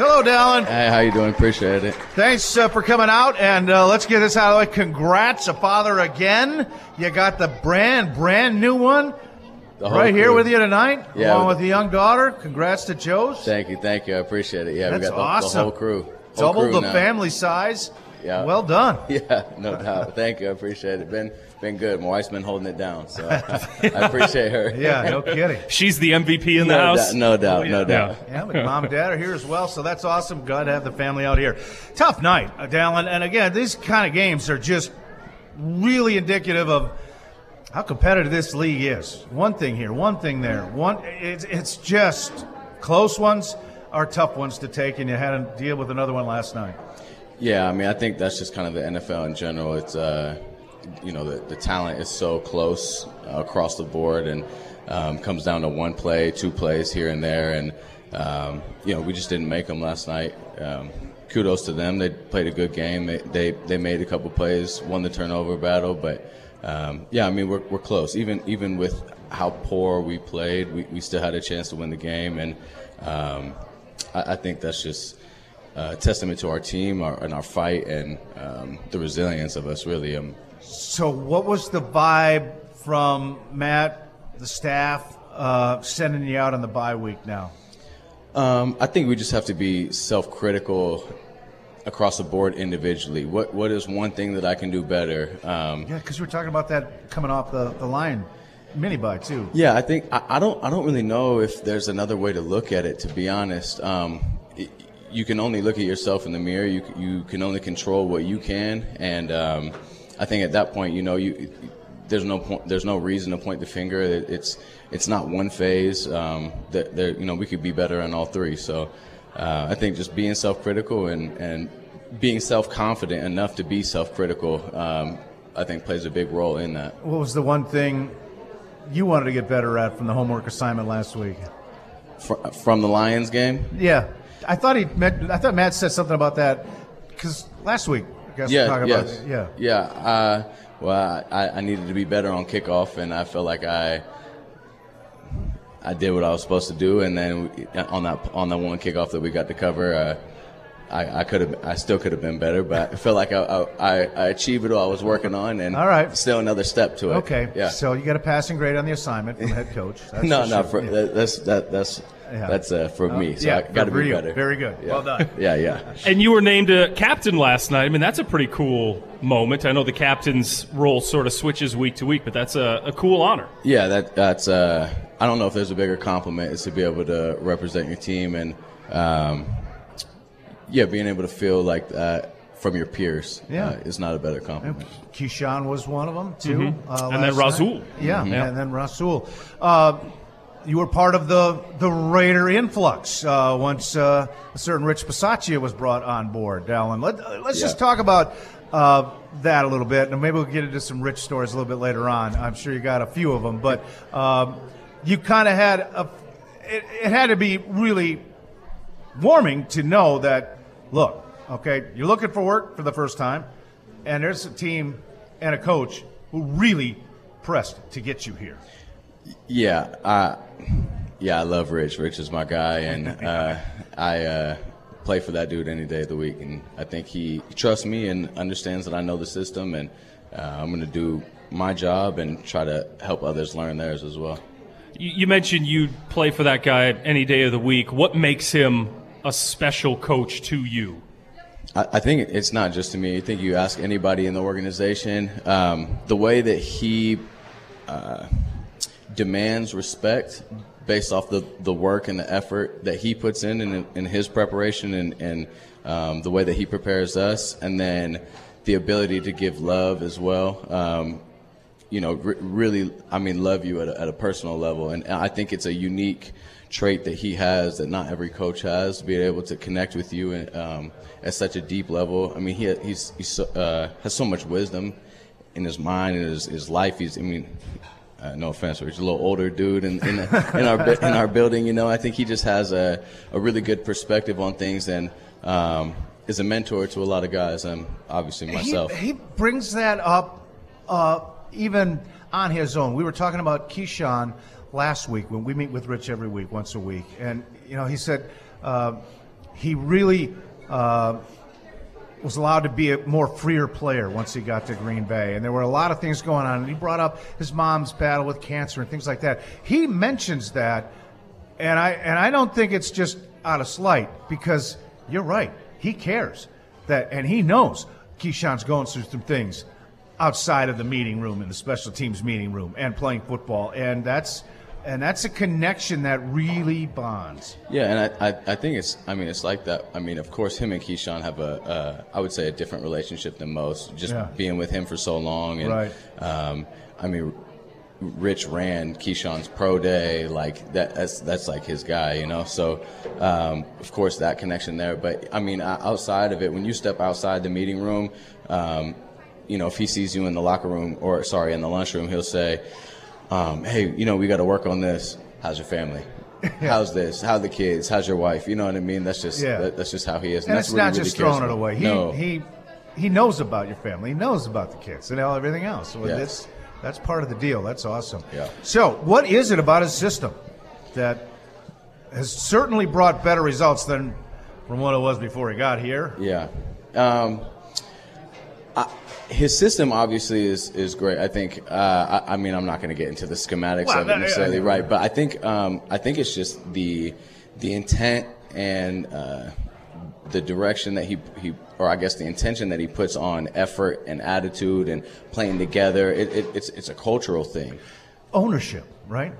Hello, Dallin. Hey, how you doing? Appreciate it. Thanks uh, for coming out, and uh, let's get this out of the way. Congrats, a father again. You got the brand, brand new one right here crew. with you tonight, Yeah, along with- with the young daughter. Congrats to Joe's. Thank you, thank you. I appreciate it. Yeah, That's we got the, awesome. the whole crew. Whole Double crew the now. family size. Yeah. Well done. Yeah, no doubt. Thank you. I appreciate it. Been been good. My wife's been holding it down, so I, I appreciate her. Yeah, no kidding. She's the MVP in the no house. doubt. No doubt. No Yeah. doubt. Yeah, but mom and dad are here as well, so that's awesome. Glad to have the family out here. Tough night, uh, Dallin. And again, these kind of games are just really indicative of how competitive this league is. One thing here, one thing there. One, it's, it's just close ones are tough ones to take, and you had to deal with another one last night. Yeah, I mean, I think that's just kind of the NFL in general. It's, uh, you know, the, the talent is so close uh, across the board and um, comes down to one play, two plays here and there. And, um, you know, we just didn't make them last night. Um, kudos to them. They played a good game. They, they, they made a couple plays, won the turnover battle. But, um, yeah, I mean, we're, we're close. Even, even with how poor we played, we, we still had a chance to win the game. And um, I, I think that's just uh, testament to our team our, and our fight and um, the resilience of us, really. Um, So, what was the vibe from Matt, the staff, uh, sending you out on the bye week now? um, I think we just have to be self critical across the board individually. What What is one thing that I can do better? Um, Yeah, because we were talking about that coming off the, the line mini bye, too. Yeah, I think I, I don't. I don't really know if there's another way to look at it. To be honest, um, it, you can only look at yourself in the mirror. You you can only control what you can, and um, I think at that point, you know, you there's no point. There's no reason to point the finger. It, it's it's not one phase. Um, that there, you know, we could be better on all three. So uh, I think just being self-critical and and being self-confident enough to be self-critical, um, I think plays a big role in that. What was the one thing you wanted to get better at from the homework assignment last week? Fr- from the Lions game. Yeah, I thought he meant. I thought Matt said something about that because last week, Guess, Yeah, talking yes. about yeah. Yeah. Uh, well, I, I needed to be better on kickoff, and I felt like I I did what I was supposed to do, and then on that on that one kickoff that we got to cover, uh, I, I could have I still could have been better, but I feel like I, I I achieved what I was working on, and All right. still another step to it. Okay, Yeah. so you got a passing grade on the assignment from head coach. That's no, for no, sure. for, Yeah. that, that's that, that's Yeah. that's uh, for me. So yeah, I got to be better. Very good. Yeah. Well done. Yeah, yeah. And you were named a captain last night. I mean, that's a pretty cool moment. I know the captain's role sort of switches week to week, but that's a, a cool honor. Yeah, that that's. Uh, I don't know if there's a bigger compliment is to be able to represent your team and, um, yeah, being able to feel like that from your peers. Yeah. uh, is not a better compliment. Keisean was one of them too. Uh, And then last Rasul. night. Yeah, Yeah. and then Rasul. Uh, you were part of the the Raider influx uh, once uh, a certain Rich Bisaccia was brought on board. Dallin, Let, uh, let's just talk about uh, that a little bit, and maybe we'll get into some Rich stories a little bit later on. I'm sure you got a few of them, but um, you kind of had a. It, it had to be really warming to know that look okay you're looking for work for the first time and there's a team and a coach who really pressed to get you here Yeah, I, yeah, I love Rich. Rich is my guy, and uh, I uh, play for that dude any day of the week. And I think he trusts me and understands that I know the system, and uh, I'm going to do my job and try to help others learn theirs as well. You, you mentioned you play for that guy any day of the week. What makes him a special coach to you? I, think it's not just to me. I think you ask anybody in the organization, um, the way that he uh, demands respect based off the, the work and the effort that he puts in in, in his preparation and, and um, the way that he prepares us, and then the ability to give love as well. Um, you know, re- really, I mean, love you at a, at a personal level. And I think it's a unique trait that he has that not every coach has to be able to connect with you and, um, at such a deep level. I mean, he, he's, he's so, uh, has so much wisdom in his mind and his, his life. He's, I mean, uh, no offense, but he's a little older dude in, in, in our in our building. You know, I think he just has a, a really good perspective on things and um, is a mentor to a lot of guys. And obviously myself. He, he brings that up uh, even on his own. We were talking about Keisean last week when we meet with Rich every week, once a week, and you know he said uh, he really uh, was allowed to be a more freer player once he got to Green Bay. And there were a lot of things going on. And he brought up his mom's battle with cancer and things like that. He mentions that, and I and I don't think it's just out of slight because you're right. He cares that, and he knows Keisean's going through some things outside of the meeting room in the special teams meeting room and playing football, and that's and that's a connection that really bonds. Yeah, and I, I, I think it's I mean it's like that. I mean, of course, him and Keisean have a uh, I would say a different relationship than most. Just Yeah. being with him for so long, and Right. um, I mean, Rich ran Keisean's pro day like that. That's that's like his guy, you know. So um, of course that connection there. But I mean, outside of it, when you step outside the meeting room. Um, you know, if he sees you in the locker room or sorry, in the lunchroom, he'll say, um, "Hey, you know, we got to work on this. How's your family? How's this? How the kids? How's your wife? You know what I mean? That's just Yeah. that, that's just how he is. And that's it's what he not really just throwing it away. He no, he he knows about your family. He knows about the kids and all everything else. So Yes. that's that's part of the deal. That's awesome. Yeah. So, what is it about his system that has certainly brought better results than from what it was before he got here? Yeah. Um, his system obviously is, is great. I think. Uh, I, I mean, I'm not going to get into the schematics Well, of it necessarily, yeah, yeah. right? But I think um, I think it's just the the intent and uh, the direction that he he or I guess the intention that he puts on effort and attitude and playing together. It, it, it's it's a cultural thing. Ownership, right?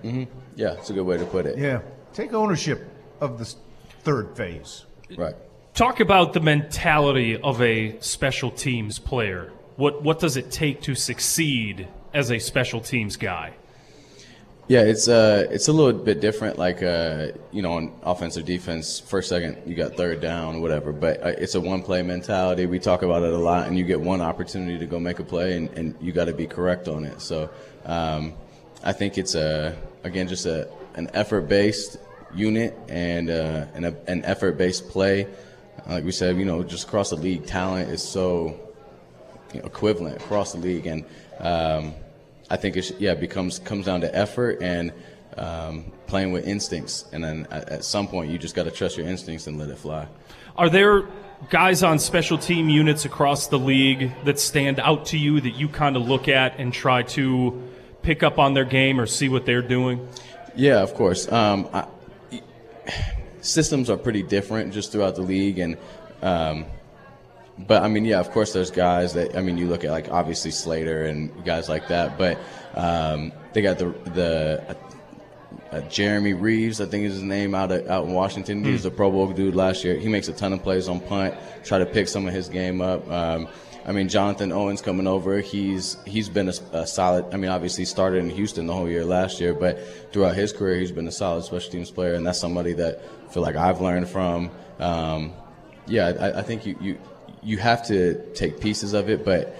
Yeah, it's a good way to put it. Yeah. Take ownership of this third phase. Right. Talk about the mentality of a special teams player. What what does it take to succeed as a special teams guy? Yeah, it's uh, it's a little bit different. Like uh, you know, on offensive defense, first, second, you got third down, whatever. But uh, it's a one play mentality. We talk about it a lot, and you get one opportunity to go make a play, and, and you got to be correct on it. So um, I think it's a again just a an effort based unit and uh, an an effort based play. Like we said, you know, just across the league, talent is so equivalent across the league, and um, I think it yeah becomes comes down to effort and um, playing with instincts, and then at, at some point you just got to trust your instincts and let it fly. Are there guys on special team units across the league that stand out to you that you kind of look at and try to pick up on their game or see what they're doing? Yeah, of course. Um, I, systems are pretty different just throughout the league, and um, but I mean, yeah, of course, there's guys that I mean, you look at like obviously Slater and guys like that, but um, they got the the. Uh, Jeremy Reaves, I think is his name, out of, out in Washington. He was a Pro Bowl dude last year. He makes a ton of plays on punt. Try to pick some of his game up. Um, I mean, Jonathan Owens coming over. He's he's been a, a solid. I mean, obviously started in Houston the whole year last year, but throughout his career, he's been a solid special teams player, and that's somebody that I feel like I've learned from. Um, yeah, I, I think you, you you have to take pieces of it, but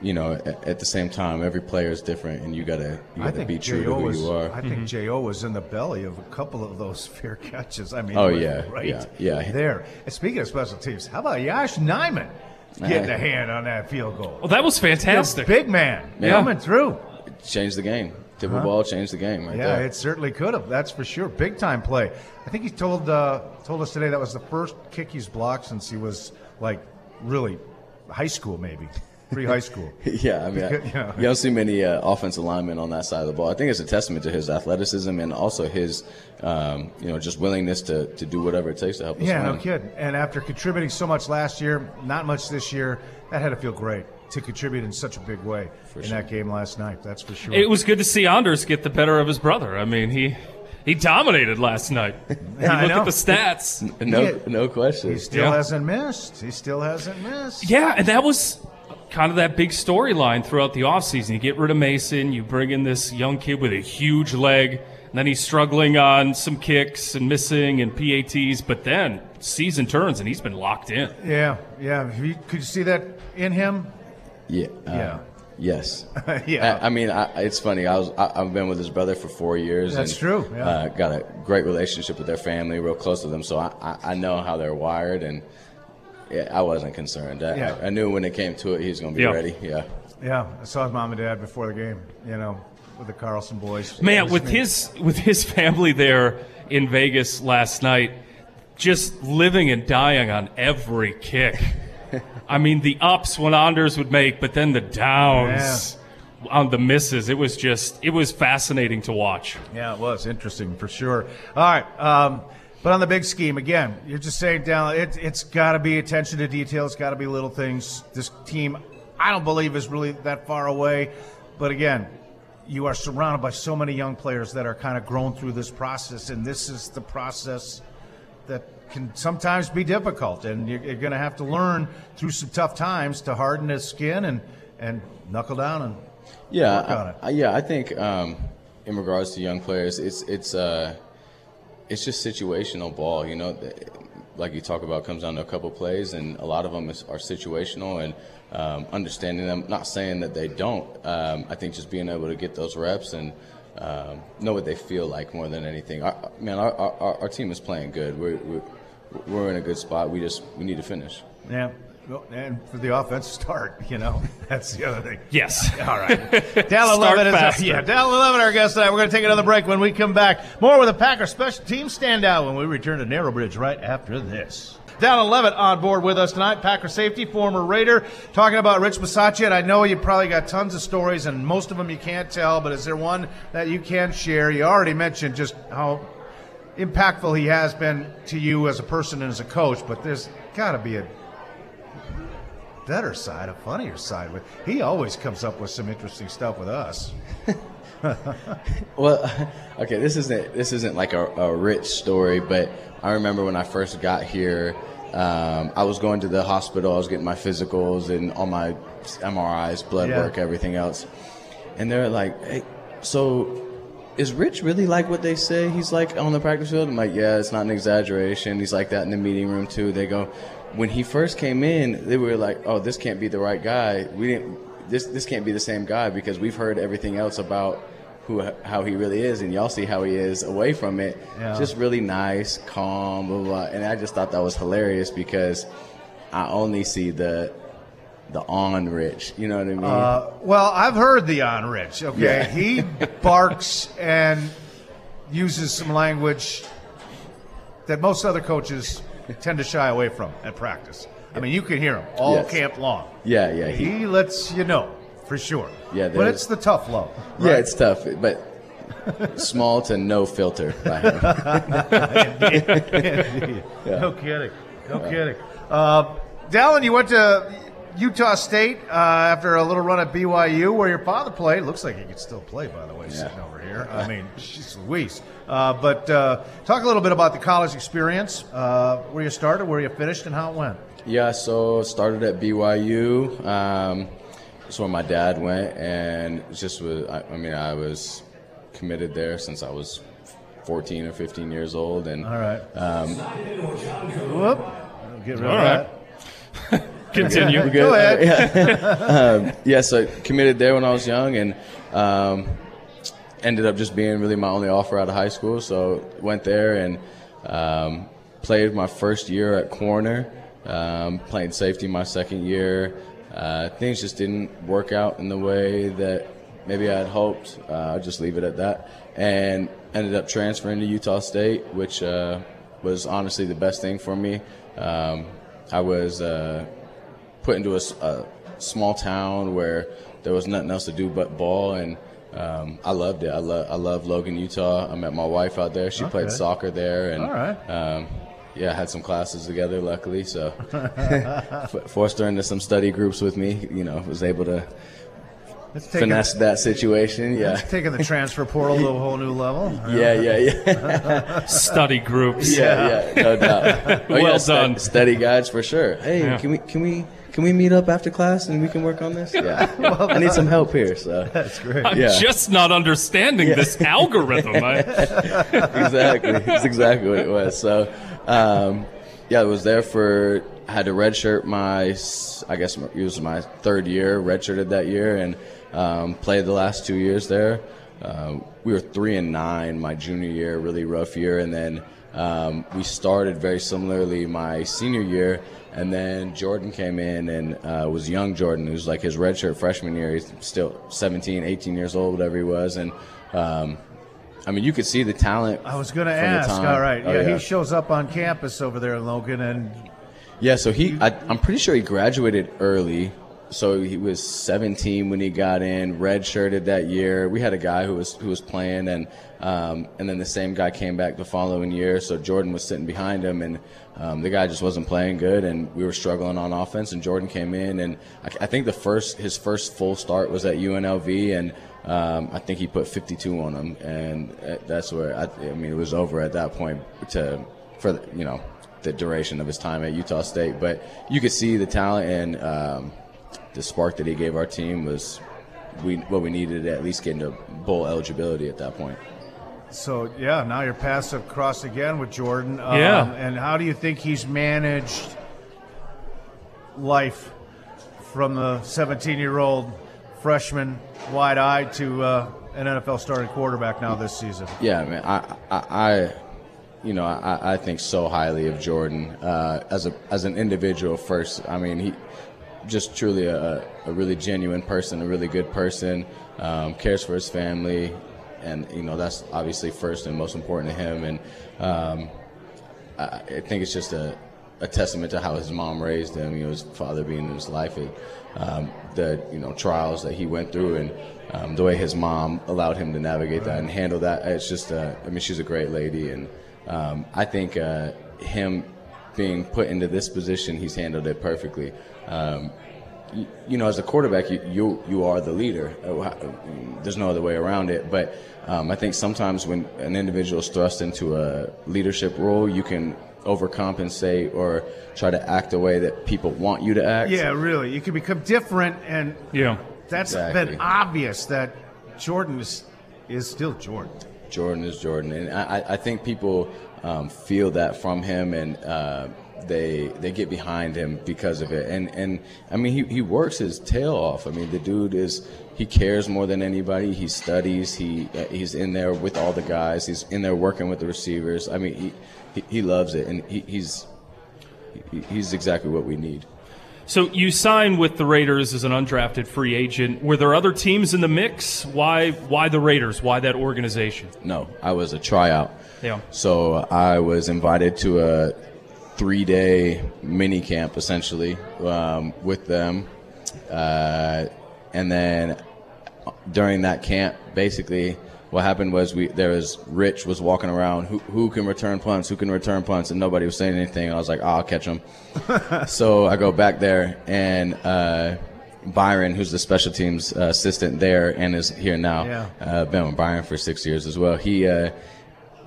you know, at, at the same time, every player is different, and you gotta you gotta be true to who was, you are. I think J.O. was in the belly of a couple of those fair catches. I mean, Oh, he yeah, right yeah, yeah. there. And speaking of special teams, how about Yosh Nijman getting Uh, a hand on that field goal? Well, that was The fantastic. big man Yeah. coming through. Changed the game. Tip of ball changed the game right Yeah, there. it certainly could have. That's for sure. Big time play. I think he told uh, told us today that was the first kick he's blocked since he was like really high school, maybe pre high school. Yeah, I mean, I- Because- yeah. you don't see many uh, offensive linemen on that side of the ball. I think it's a testament to his athleticism and also his, um, you know, just willingness to, to do whatever it takes to help us Yeah, win. no kidding. And after contributing so much last year, not much this year, that had to feel great to contribute in such a big way in sure. that game last night. That's for sure. It was good to see Anders get the better of his brother. I mean, he he dominated last night. You look at the stats. No, Yeah. no question. he still Yeah. hasn't missed. He still hasn't missed. Yeah, and that was kind of that big storyline throughout the offseason. You get rid of Mason, you bring in this young kid with a huge leg, and then he's struggling on some kicks and missing and PATs, but then season turns and he's been locked in. Yeah, yeah. He- Could you see that in him? Yeah. uh, Yeah. Yes. Yeah. I, I mean, I, it's funny. I was I, I've been with his brother for four years. That's and, true, yeah. Uh, got a great relationship with their family, real close to them. So I, I, I know how they're wired, and yeah, I wasn't concerned. I, Yeah. I, I knew when it came to it, he was going to be Yeah. ready. Yeah. Yeah, I saw his mom and dad before the game. You know, with the Carlson boys. Man, with me. his with his family there in Vegas last night, just living and dying on every kick. I mean, the ups when Anders would make, but then the downs on the misses. It was just, it was fascinating to watch. Yeah, it was interesting for sure. All right. Um, but on the big scheme, again, you're just saying down. It, it's got to be attention to detail. It's got to be little things. This team, I don't believe, is really that far away. But again, you are surrounded by so many young players that are kind of grown through this process, and this is the process that can sometimes be difficult, and you're, you're going to have to learn through some tough times to harden his skin and and knuckle down and Yeah, work on it. I, I- yeah. I think um, in regards to young players, it's it's uh, it's just situational ball. You know, like you talk about, comes down to a couple plays, and a lot of them is, are situational and um, understanding them. Not saying that they don't. Um, I think just being able to get those reps and um, know what they feel like more than anything. Our, man, our, our, our team is playing good. We're, we're we're in a good spot. We just we need to finish. Yeah. Well, And for the offense to start, you know, that's the other thing. Yes. All right. Dallin Start Leavitt is faster. yeah, Dallin Leavitt, our guest tonight. We're going to take another break when we come back. More with a Packer special team standout when we return to Narrow Bridge right after this. Dallin Leavitt on board with us tonight, Packer safety, former Raider, talking about Rich Bisaccia. And I know you probably got tons of stories, and most of them you can't tell, but is there one that you can share? You already mentioned just how impactful he has been to you as a person and as a coach, but there's got to be a better side, a funnier side. With he always comes up with some interesting stuff with us. Well, okay, this isn't this isn't like a, a rich story, but I remember when I first got here, um, I was going to the hospital. I was getting my physicals and all my MRIs, blood Yeah. work, everything else, and they're like, "Hey, so." Is Rich really like what they say he's like on the practice field? I'm like, yeah, it's not an exaggeration. He's like that in the meeting room too. They go, when he first came in, they were like, oh, this can't be the right guy. We didn't. This this can't be the same guy because we've heard everything else about who how he really is, and y'all see how he is away from it. Yeah. Just really nice, calm, blah, blah blah. And I just thought that was hilarious because I only see the the on rich. You know what I mean? Uh, well, I've heard the on Rich. Okay, Yeah. he barks and uses some language that most other coaches tend to shy away from at practice. I mean, you can hear him all Yes. camp long. yeah, yeah, he, He lets you know for sure. Yeah, but it's the tough love. yeah. It's tough, but small to no filter by him. No kidding. No kidding. Uh, Dallin, you went to Utah State uh, after a little run at BYU, where your father played. Looks like he could still play, by the way, sitting over here. I mean, she's Louise. Uh, but uh, talk a little bit about the college experience, uh, where you started, where you finished, and how it went. Yeah, so started at BYU. Um, that's where my dad went, and it just was. I, I mean, I was committed there since I was 14 or 15 years old, and All right. um, Whoop. Get rid All of right. that. Continue. Go ahead. Yeah. um, yeah, so committed there when I was young, and um, ended up just being really my only offer out of high school. So went there and um, played my first year at corner. Um, played safety my second year. Uh, things just didn't work out in the way that maybe I had hoped. Uh, I'll just leave it at that. And ended up transferring to Utah State, which uh, was honestly the best thing for me. Um, I was uh, put into a small town where there was nothing else to do but ball, and um, I loved it. I love I love Logan, Utah. I met my wife out there. She Okay. played soccer there, and All right. um, yeah, had some classes together. Luckily, so forced her into some study groups with me. You know, was able to Let's take finesse that situation. Yeah. taking the transfer portal to a whole new level. Yeah, yeah, yeah, Study groups. yeah, yeah, no doubt. Oh, Well yeah, stu- done. Study guides for sure. Hey, Yeah. can we can we can we meet up after class and we can work on this? Yeah, I need some help here. So That's great. I'm Yeah. just not understanding this algorithm. I, exactly. That's exactly what it was. So, um, yeah, I was there for. I had to redshirt my. I guess it was my third year. Redshirted that year and um, played the last two years there. Um, we were three and nine my junior year, really rough year, and then um, we started very similarly my senior year. And then Jordan came in and uh, was young Jordan. Was like his redshirt freshman year. He's still 17, 18 years old, whatever he was, and. Um, I mean, you could see the talent. I was going to ask. All right, Oh, yeah, he shows up on campus over there in Logan, and Yeah, so he, I, I'm pretty sure he graduated early. So he was 17 when he got in, redshirted that year. We had a guy who was who was playing, and um, and then the same guy came back the following year. So Jordan was sitting behind him, and um, the guy just wasn't playing good, and we were struggling on offense. And Jordan came in, and I, I think the first his first full start was at UNLV, and um, I think he put 52 on him, and uh, that's where I, I mean it was over at that point to for you know the duration of his time at Utah State. But you could see the talent and um, the spark that he gave our team was we what we needed to at least get into bowl eligibility at that point. So yeah, now you're pass across again with Jordan. Um, Yeah. and how do you think he's managed life from the 17 year old freshman, wide eyed, to uh, an NFL starting quarterback now this season? Yeah, man. I, I, I you know, I, I think so highly of Jordan uh, as a as an individual. First, I mean, he just truly a, a really genuine person, a really good person, um, cares for his family, and you know that's obviously first and most important to him. And um, I, I think it's just a, a testament to how his mom raised him. You know, his father being in his life, and um, the you know trials that he went through, and um, the way his mom allowed him to navigate that and handle that. It's just, I mean, she's a great lady, and um, I think uh, him being put into this position, he's handled it perfectly. Um, you, you know, as a quarterback, you, you you are the leader. Uh, There's no other way around it. But um, I think sometimes when an individual is thrust into a leadership role, you can overcompensate or try to act the way that people want you to act. Yeah, really. You can become different, and Yeah. that's Exactly. been obvious that Jordan is, is still Jordan. Jordan is Jordan, and I, I- I think people um, feel that from him, and uh, they they get behind him because of it. And and I mean, he, he works his tail off. I mean, the dude is he cares more than anybody. He studies. He he's in there with all the guys. He's in there working with the receivers. I mean, he he, he loves it, and he, he's he, he's exactly what we need. So you signed with the Raiders as an undrafted free agent. Were there other teams in the mix? Why why the Raiders? Why that organization? No, I was a tryout. Yeah. So I was invited to a three day mini camp essentially um, with them. Uh, and then during that camp, basically, what happened was we there was Rich was walking around who who can return punts, who can return punts, and nobody was saying anything. I was like, oh, I'll catch them. so I go back there, and uh, Byron, who's the special teams uh, assistant there and is here now, Yeah. uh, been with Byron for six years as well. He uh,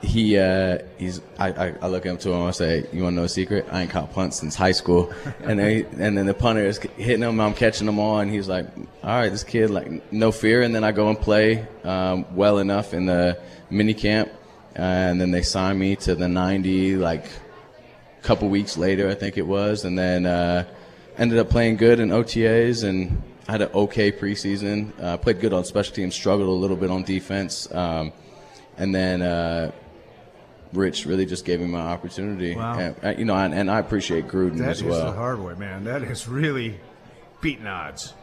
he uh, he's I, I, I look up to him. I say, "You want to know a secret? I ain't caught punts since high school." and then he, and then the punter is hitting him. I'm catching them all, and he's like, "All right, this kid like no fear." And then I go and play um, well enough in the mini camp, and then they sign me to the 90 like a couple weeks later, I think it was, and then uh, ended up playing good in OTAs and had an okay preseason. Uh, played good on special teams, struggled a little bit on defense, um, and then. Rich really just gave me my opportunity, Wow. and, uh, you know, and, and I appreciate Gruden That as is well. the hard way, man. That is really beating odds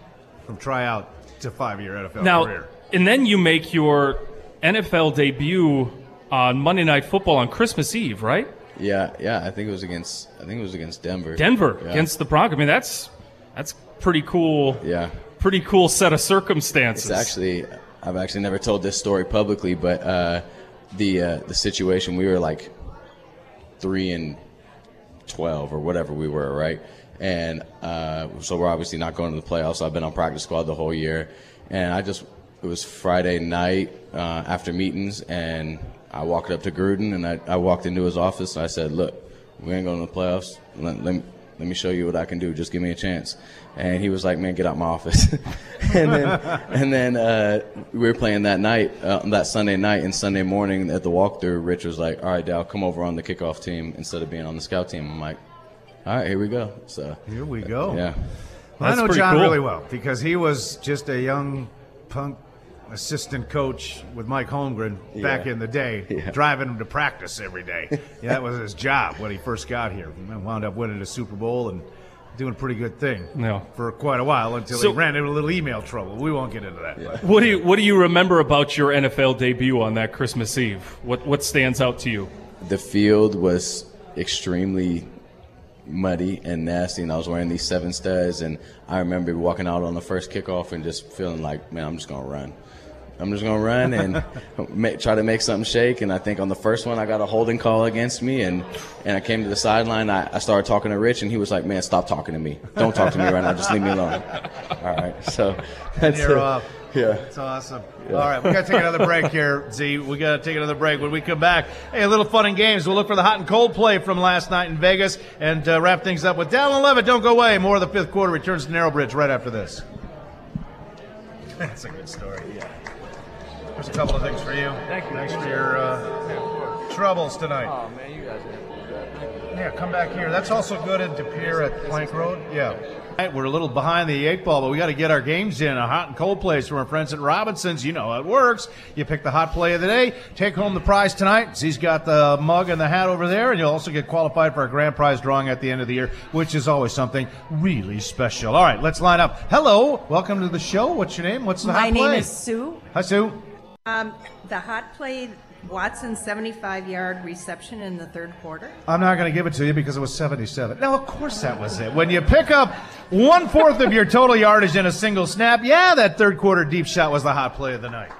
from tryout to five year NFL Now, career. and then you make your NFL debut on Monday Night Football on Christmas Eve, right? Yeah, yeah. I think it was against. I think it was against Denver. Denver Yeah. against the Broncos. I mean, that's that's pretty cool. Yeah, Pretty cool set of circumstances. it's actually. I've actually never told this story publicly, but uh, the uh, the situation we were like three and twelve or whatever we were, right? And uh, so we're obviously not going to the playoffs. I've been on practice squad the whole year, and I just it was Friday night uh, after meetings, and I walked up to Gruden and I, I walked into his office. And I said, "Look, we ain't going to the playoffs. Let, let, me, let me show you what I can do. Just give me a chance." And he was like, "Man, get out my office." and then and then uh, we were playing that night, uh, that Sunday night, and Sunday morning at the walkthrough, Rich was like, "All right, Dal, come over on the kickoff team instead of being on the scout team." I'm like, "All right, here we go." So Here we go. yeah, Well, I know John cool. really well because he was just a young punk assistant coach with Mike Holmgren back Yeah. in the day, Yeah. driving him to practice every day. yeah, that was his job when he first got here. And wound up winning a Super Bowl and doing a pretty good thing No. for quite a while until So- he ran into a little email trouble. We won't get into that. but- What do you What do you remember about your NFL debut on that Christmas Eve? What What stands out to you? The field was extremely muddy and nasty, and I was wearing these seven studs. And I remember walking out on the first kickoff and just feeling like, man, I'm just gonna run. I'm just gonna run and try to make something shake. And I think on the first one, I got a holding call against me, and and I came to the sideline. I, I started talking to Rich, and he was like, "Man, stop talking to me. Don't talk to me right now. Just leave me alone." All right, so that's You're it. off. Yeah. That's awesome. All right, we got to take another break here, Z. We got to take another break. When we come back, hey, a little fun and games. We'll look for the hot and cold play from last night in Vegas and uh, wrap things up with Dallin Leavitt. Don't go away. More of the fifth quarter returns to Narrow Bridge right after this. That's a good story. Yeah. There's a couple of things for you. Thank you. Thanks for your uh, troubles tonight. Oh man, you guys. Yeah, come back here. That's also good in De Pere at Plank Road. Yeah. All right, we're a little behind the eight ball, but we got to get our games in. A hot and cold place from our friends at Robinson's. You know how it works. You pick the hot play of the day, take home the prize tonight. He's got the mug and the hat over there, and you'll also get qualified for a grand prize drawing at the end of the year, which is always something really special. All right, let's line up. Hello, welcome to the show. What's your name? What's the My hot name is Sue. Hi, Sue. Um, the hot play, Watson 75 yard reception in the third quarter. I'm not going to give it to you because it was 77. No, of course that was it. When you pick up one fourth of your total yardage in a single snap, yeah, that third quarter deep shot was the hot play of the night.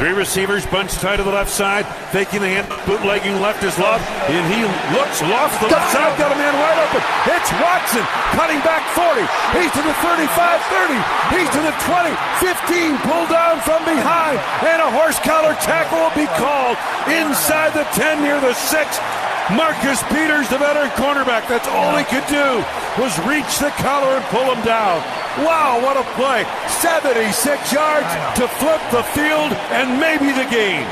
Three receivers bunched tight to the left side, faking the hand, bootlegging left is love, and he looks lost the left side, got a man wide open. It's Watson cutting back 40. He's to the 35, 30. He's to the 20, 15, pulled down from behind, and a horse collar tackle will be called inside the 10 near the 6. Marcus Peters, the veteran cornerback, that's all he could do was reach the collar and pull him down. Wow, what a play. 76 yards to flip the field and maybe the game.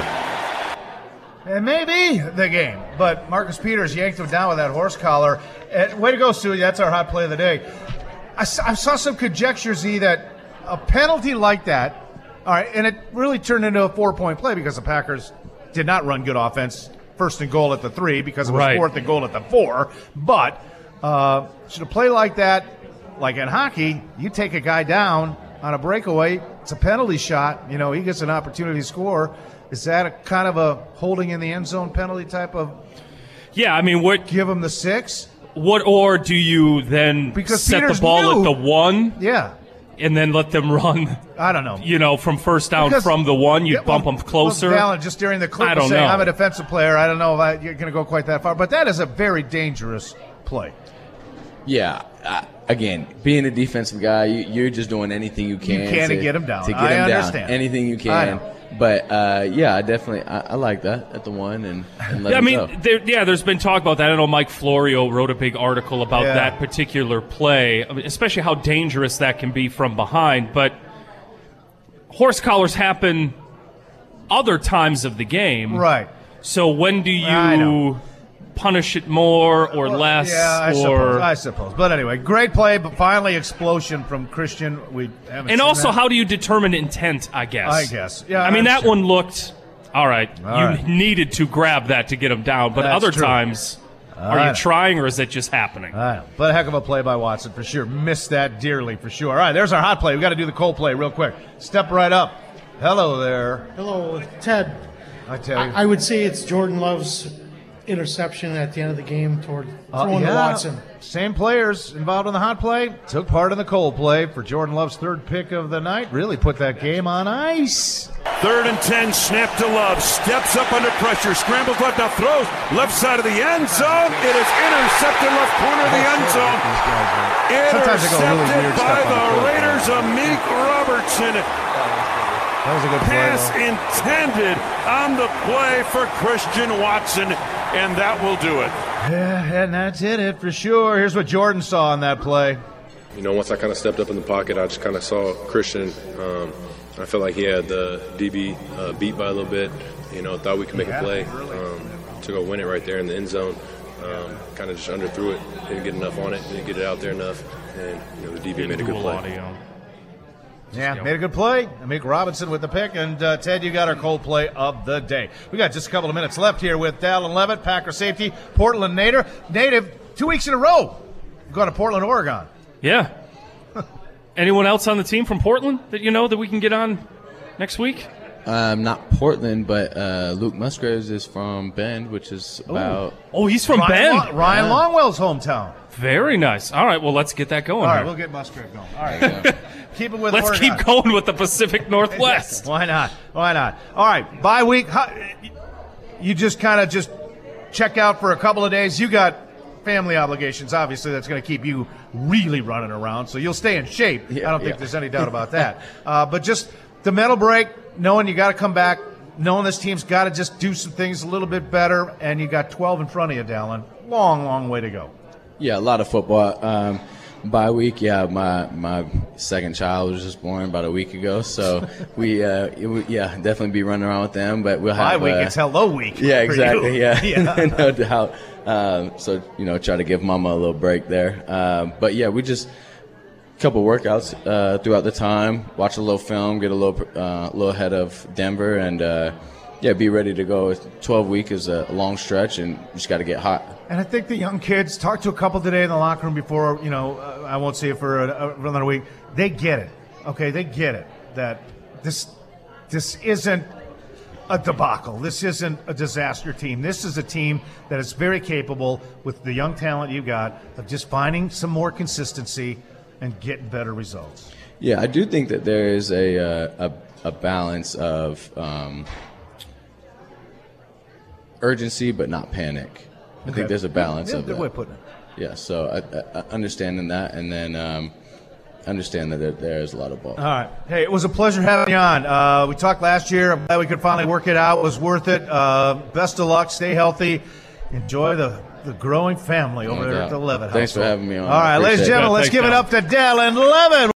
And maybe the game. But Marcus Peters yanked him down with that horse collar. And way to go, Stewie. That's our hot play of the day. I saw, I saw some conjecture, Z, that a penalty like that, all right, and it really turned into a four point play because the Packers did not run good offense first and goal at the three because it was Right. fourth and goal at the four. But uh, should a play like that, like in hockey, you take a guy down on a breakaway, it's a penalty shot. You know, he gets an opportunity to score. Is that a kind of a holding in the end zone penalty type of Yeah, I mean, what give him the six? what or do you then Because set Peters the ball knew- at the one Yeah, and then let them run? I don't know. You know, from first down Because- from the one, you Yeah, bump well, them closer. Well, Valen, just during the clip, I don't saying, know. I'm a defensive player. I don't know if I, you're going to go quite that far, but that is a very dangerous play. Yeah. Uh, again, being a defensive guy, you, you're just doing anything you can, can to get him down. To get I him understand. down, anything you can. know. But uh, yeah, I definitely I, I like that at the one and, and let I mean, go. there, yeah, there's been talk about that. I know Mike Florio wrote a big article about Yeah. that particular play, I mean, especially how dangerous that can be from behind. But horse collars happen other times of the game, Right. So when do I know. you punish it more or Well, less? Yeah, I or suppose. I suppose. But anyway, great play, but finally explosion from Christian. We haven't and also, that. how do you determine intent? I guess. I guess. Yeah, I mean, that understand. one looked all right. All you right. needed to grab that to get him down, but That's other true. times, are I you trying or is it just happening? I know. But a heck of a play by Watson for sure. Missed that dearly for sure. All right, there's our hot play. We got to do the cold play real quick. Step right up. Hello there. Hello, Ted. I tell you. I, I would say it's Jordan Love's interception at the end of the game toward Uh, throwing yeah, to Watson. Same players involved in the hot play. Took part in the cold play for Jordan Love's third pick of the night. Really put that game on ice. Third and 10, snap to Love, steps up under pressure, scrambles left, now throws left side of the end zone. It is intercepted left corner of the end zone. Sometimes they go really Intercepted by the the field. Raiders, Amik Robertson. That was a good play. Pass intended on the play for Christian Watson, and that will do it. Yeah, and that's did it for sure. Here's what Jordan saw on that play. You know, once I kind of stepped up in the pocket, I just kind of saw Christian. Um, I felt like he had the DB uh, beat by a little bit. You know, thought we could make a play um, to go win it right there in the end zone. Um, kind of just underthrew it, didn't get enough on it, didn't get it out there enough, and you know the DB made a good play. audio. Yeah, made a good play. Amik Robinson with the pick. And uh, Ted, you got our cold play of the day. We got just a couple of minutes left here with Dallin Leavitt, Packer safety, Portland native. Native, two weeks in a row. going to Portland, Oregon. Yeah. Anyone else on the team from Portland that you know that we can get on next week? Um, not Portland, but uh, Luke Musgraves is from Bend, which is about. Oh, he's from Ryan, Bend. Long- Ryan Longwell's hometown. Very nice. All right, well, let's get that going. All right, here. we'll get Musgrave going. All right, keep it with let's Oregon. keep going with the Pacific Northwest. Why not? Why not? All right, bye week. how- You just kind of just check out for a couple of days. You got family obligations, obviously. That's going to keep you really running around, so you'll stay in shape. Yeah, I don't think yeah. there's any doubt about that. uh, but just the mental break, knowing you got to come back, knowing this team's got to just do some things a little bit better, and you got 12 in front of you, Dallin. Long, long way to go. Yeah, a lot of football. Um, bye week, yeah, my my second child was just born about a week ago, so we, uh, would- yeah, definitely be running around with them. But we'll Bye have week, uh, it's hello week. Yeah, exactly. you. Yeah, yeah. no doubt. Um, so you know, try to give Mama a little break there. Um, but yeah, we just couple workouts uh, throughout the time, watch a little film, get a little uh, little ahead of Denver, and uh, yeah, be ready to go. Twelve week is a long stretch, and you just got to get hot. And I think the young kids talked to a couple today in the locker room before. You know, uh, I won't see it for, another week. They get it. Okay, they get it that this this isn't a debacle. This isn't a disaster team. This is a team that is very capable with the young talent you got of just finding some more consistency and get better results. Yeah, I do think that there is a uh, a, a balance of um, urgency, but not panic. I think there's a balance Yeah, of good that. way of putting it. Yeah, so I, I, I understanding that, and then um, understand that there, there is a lot of ball. All right. Hey, it was a pleasure having you on. Uh, we talked last year. I'm glad we could finally work it out. It was worth it. Uh, best of luck. Stay healthy. Enjoy the, the growing family over No there doubt. at the Leavitt House. Thanks for having me on. All right, ladies and gentlemen, let's Thanks, give it up to Dallin Leavitt.